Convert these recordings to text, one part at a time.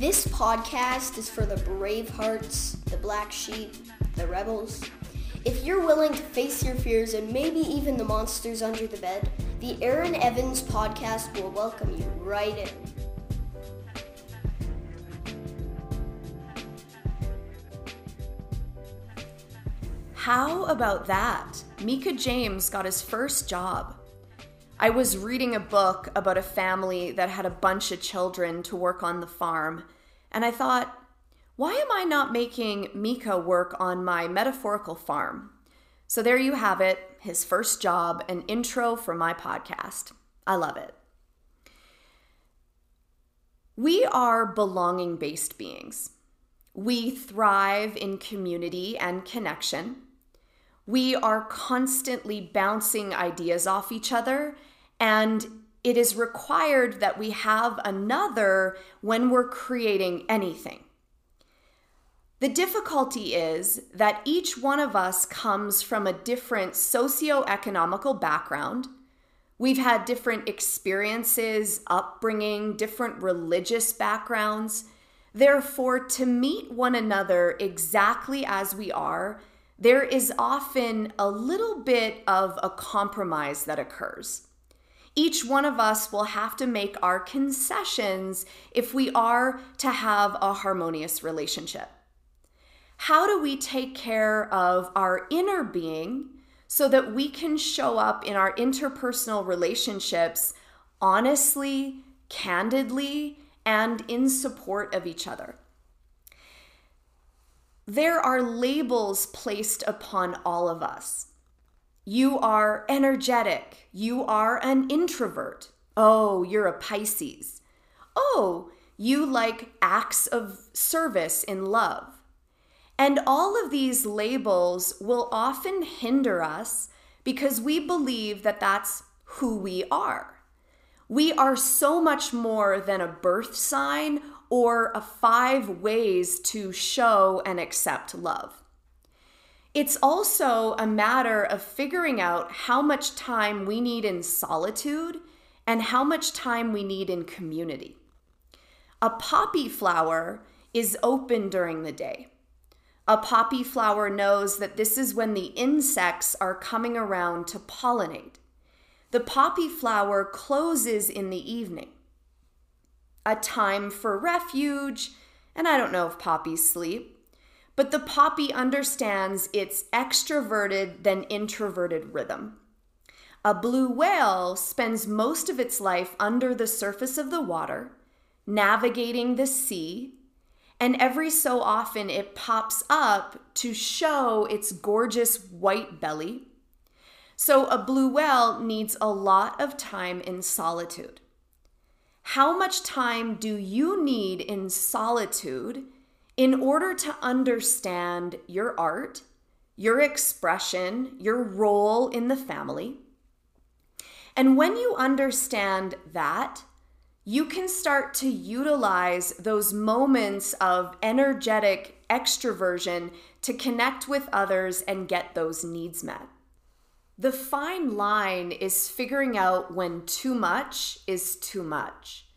This podcast is for the brave hearts, the black sheep, the rebels. If you're willing to face your fears and maybe even the monsters under the bed, the Aaron Evans podcast will welcome you right in. How about that? Mika James got his first job. I was reading a book about a family that had a bunch of children to work on the farm, and I thought, why am I not making Mika work on my metaphorical farm? So there you have it, his first job, an intro for my podcast. I love it. We are belonging based beings. We thrive in community and connection. We are constantly bouncing ideas off each other, and it is required that we have another when we're creating anything. The difficulty is that each one of us comes from a different socio-economical background. We've had different experiences, upbringing, different religious backgrounds. Therefore, to meet one another exactly as we are, there is often a little bit of a compromise that occurs. Each one of us will have to make our concessions if we are to have a harmonious relationship how do we take care of our inner being so that we can show up in our interpersonal relationships honestly, candidly, and in support of each other? There are labels placed upon all of us. You are energetic. You are an introvert. Oh, you're a Pisces. Oh, you like acts of service in love. And all of these labels will often hinder us because we believe that that's who we are. We are so much more than a birth sign or a five ways to show and accept love. It's also a matter of figuring out how much time we need in solitude and how much time we need in community. A poppy flower is open during the day. A poppy flower knows that this is when the insects are coming around to pollinate. The poppy flower closes in the evening. A time for refuge, and I don't know if poppies sleep, but the poppy understands its extroverted than introverted rhythm. A blue whale spends most of its life under the surface of the water, navigating the sea, and every so often it pops up to show its gorgeous white belly. So a blue whale needs a lot of time in solitude. How much time do you need in solitude in order to understand your art, your expression, your role in the family? And when you understand that, you can start to utilize those moments of energetic extroversion to connect with others and get those needs met. The fine line is figuring out when too much is too much.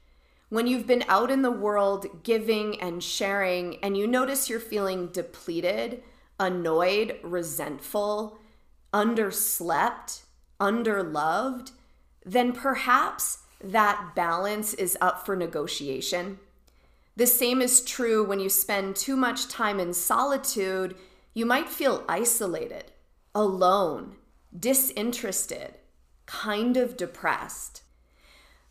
When you've been out in the world giving and sharing, and you notice you're feeling depleted, annoyed, resentful, underslept, underloved, then perhaps that balance is up for negotiation. The same is true when you spend too much time in solitude. You might feel isolated, alone, disinterested, kind of depressed.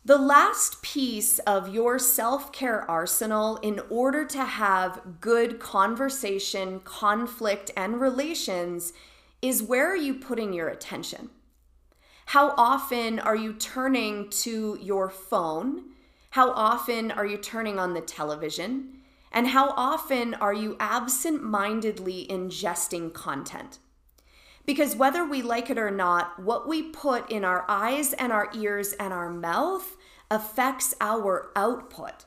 The last piece of your self care arsenal in order to have good conversation, conflict, and relations is where are you putting your attention? How often are you turning to your phone? How often are you turning on the television? And how often are you absent mindedly ingesting content? Because whether we like it or not, what we put in our eyes and our ears and our mouth affects our output.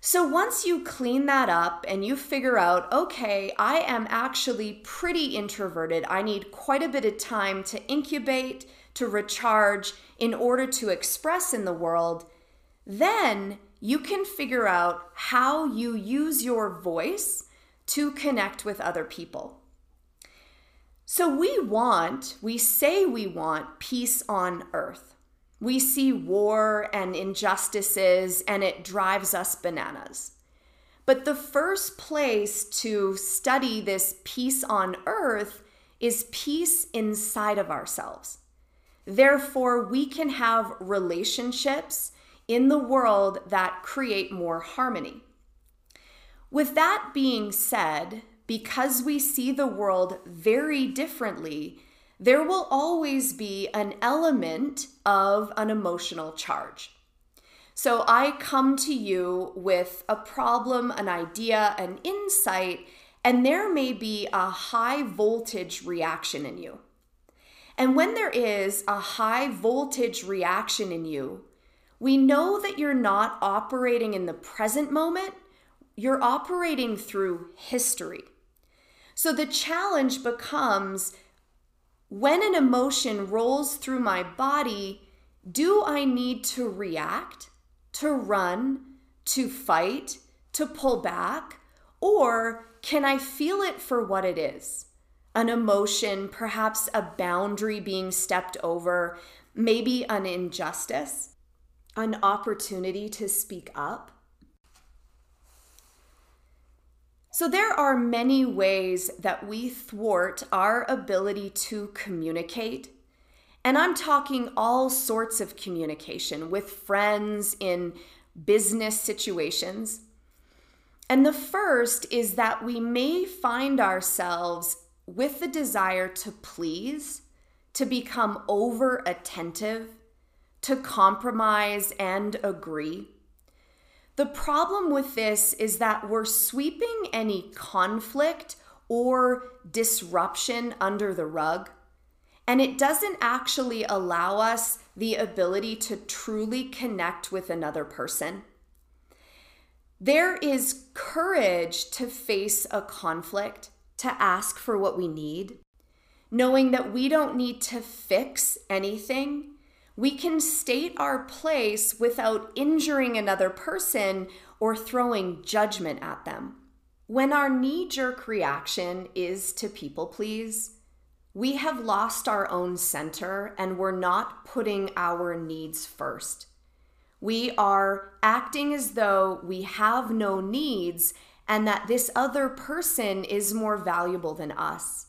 So once you clean that up and you figure out, okay, I am actually pretty introverted, I need quite a bit of time to incubate, to recharge in order to express in the world, then you can figure out how you use your voice to connect with other people. So, we want, we say we want peace on earth. We see war and injustices, and it drives us bananas. But the first place to study this peace on earth is peace inside of ourselves. Therefore, we can have relationships in the world that create more harmony. With that being said, because we see the world very differently, there will always be an element of an emotional charge. So I come to you with a problem, an idea, an insight, and there may be a high voltage reaction in you. And when there is a high voltage reaction in you, we know that you're not operating in the present moment, you're operating through history. So the challenge becomes when an emotion rolls through my body, do I need to react, to run, to fight, to pull back? Or can I feel it for what it is? An emotion, perhaps a boundary being stepped over, maybe an injustice, an opportunity to speak up. So, there are many ways that we thwart our ability to communicate. And I'm talking all sorts of communication with friends in business situations. And the first is that we may find ourselves with the desire to please, to become over attentive, to compromise and agree. The problem with this is that we're sweeping any conflict or disruption under the rug, and it doesn't actually allow us the ability to truly connect with another person. There is courage to face a conflict, to ask for what we need, knowing that we don't need to fix anything we can state our place without injuring another person or throwing judgment at them. When our knee jerk reaction is to people please, we have lost our own center and we're not putting our needs first. We are acting as though we have no needs and that this other person is more valuable than us.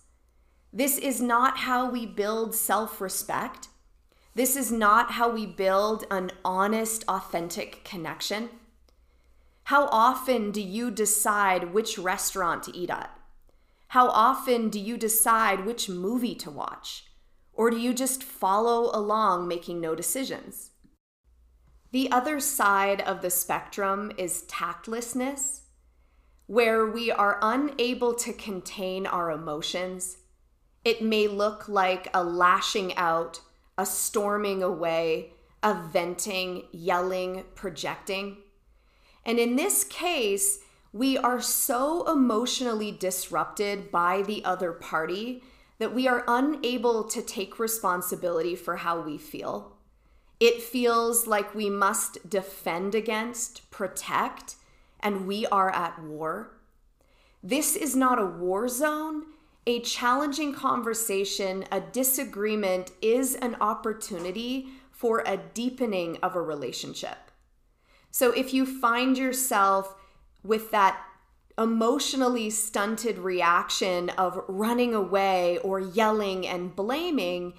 This is not how we build self respect this is not how we build an honest, authentic connection. How often do you decide which restaurant to eat at? How often do you decide which movie to watch? Or do you just follow along making no decisions? The other side of the spectrum is tactlessness, where we are unable to contain our emotions. It may look like a lashing out a storming away, a venting, yelling, projecting. And in this case, we are so emotionally disrupted by the other party that we are unable to take responsibility for how we feel. It feels like we must defend against, protect, and we are at war. This is not a war zone, a challenging conversation, a disagreement is an opportunity for a deepening of a relationship. So if you find yourself with that emotionally stunted reaction of running away or yelling and blaming,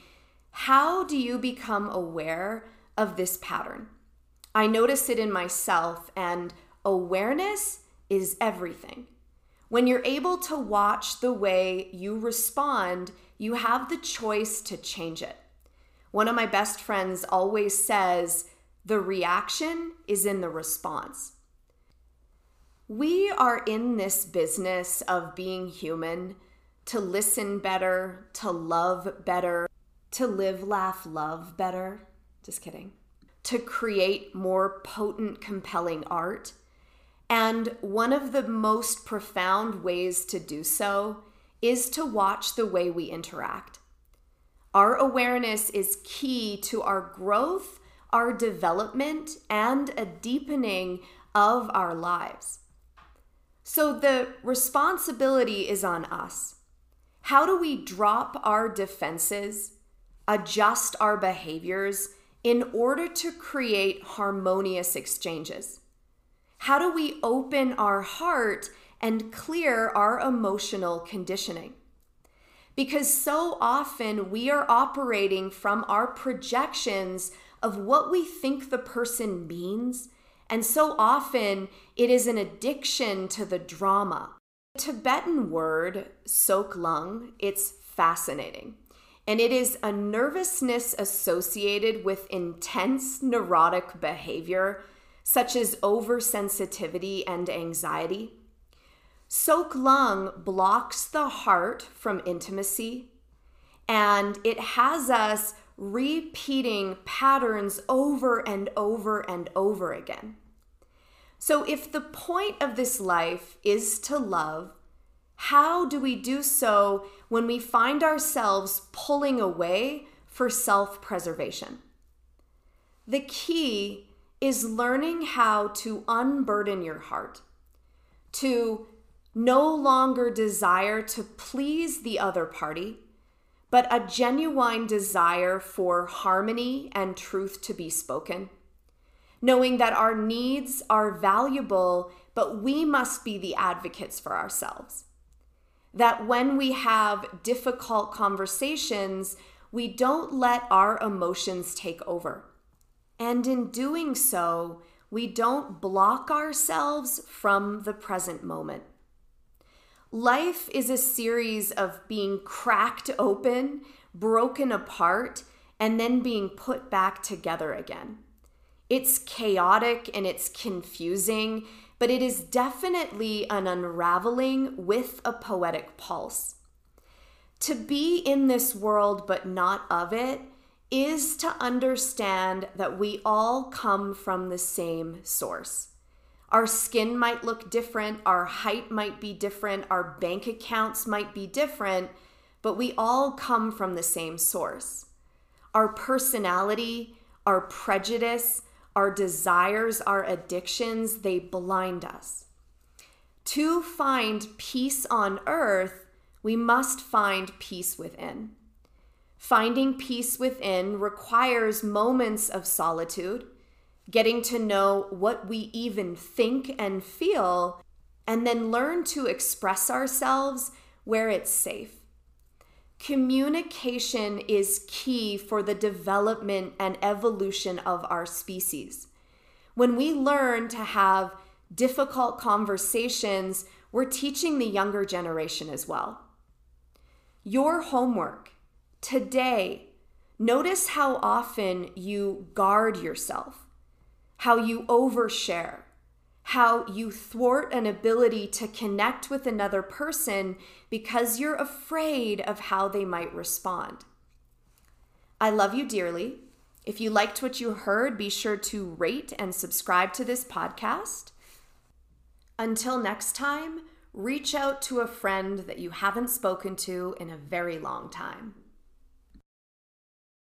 how do you become aware of this pattern? I notice it in myself, and awareness is everything. When you're able to watch the way you respond, you have the choice to change it. One of my best friends always says, the reaction is in the response. We are in this business of being human to listen better, to love better, to live, laugh, love better. Just kidding. To create more potent, compelling art and one of the most profound ways to do so is to watch the way we interact. Our awareness is key to our growth, our development and a deepening of our lives. So the responsibility is on us. How do we drop our defenses, adjust our behaviors in order to create harmonious exchanges? How do we open our heart and clear our emotional conditioning? Because so often we are operating from our projections of what we think the person means and so often it is an addiction to the drama. The Tibetan word sok lung, it's fascinating. And it is a nervousness associated with intense neurotic behavior, such as oversensitivity and anxiety. Sok lung blocks the heart from intimacy, and it has us repeating patterns over and over and over again. So, if the point of this life is to love, how do we do so when we find ourselves pulling away for self preservation? The key is learning how to unburden your heart, to no longer desire to please the other party but a genuine desire for harmony and truth to be spoken. Knowing that our needs are valuable, but we must be the advocates for ourselves. That when we have difficult conversations, we don't let our emotions take over. And in doing so, we don't block ourselves from the present moment. Life is a series of being cracked open, broken apart, and then being put back together again. It's chaotic and it's confusing, but it is definitely an unraveling with a poetic pulse. To be in this world but not of it is to understand that we all come from the same source. Our skin might look different, our height might be different, our bank accounts might be different, but we all come from the same source. Our personality, our prejudice, our desires, our addictions, they blind us. To find peace on earth, we must find peace within. Finding peace within requires moments of solitude getting to know what we even think and feel, and then learn to express ourselves where it's safe. Communication is key for the development and evolution of our species. When we learn to have difficult conversations, we're teaching the younger generation as well. Your homework today, notice how often you guard yourself how you overshare, how you thwart an ability to connect with another person because you're afraid of how they might respond. I love you dearly. If you liked what you heard, be sure to rate and subscribe to this podcast. Until next time, reach out to a friend that you haven't spoken to in a very long time.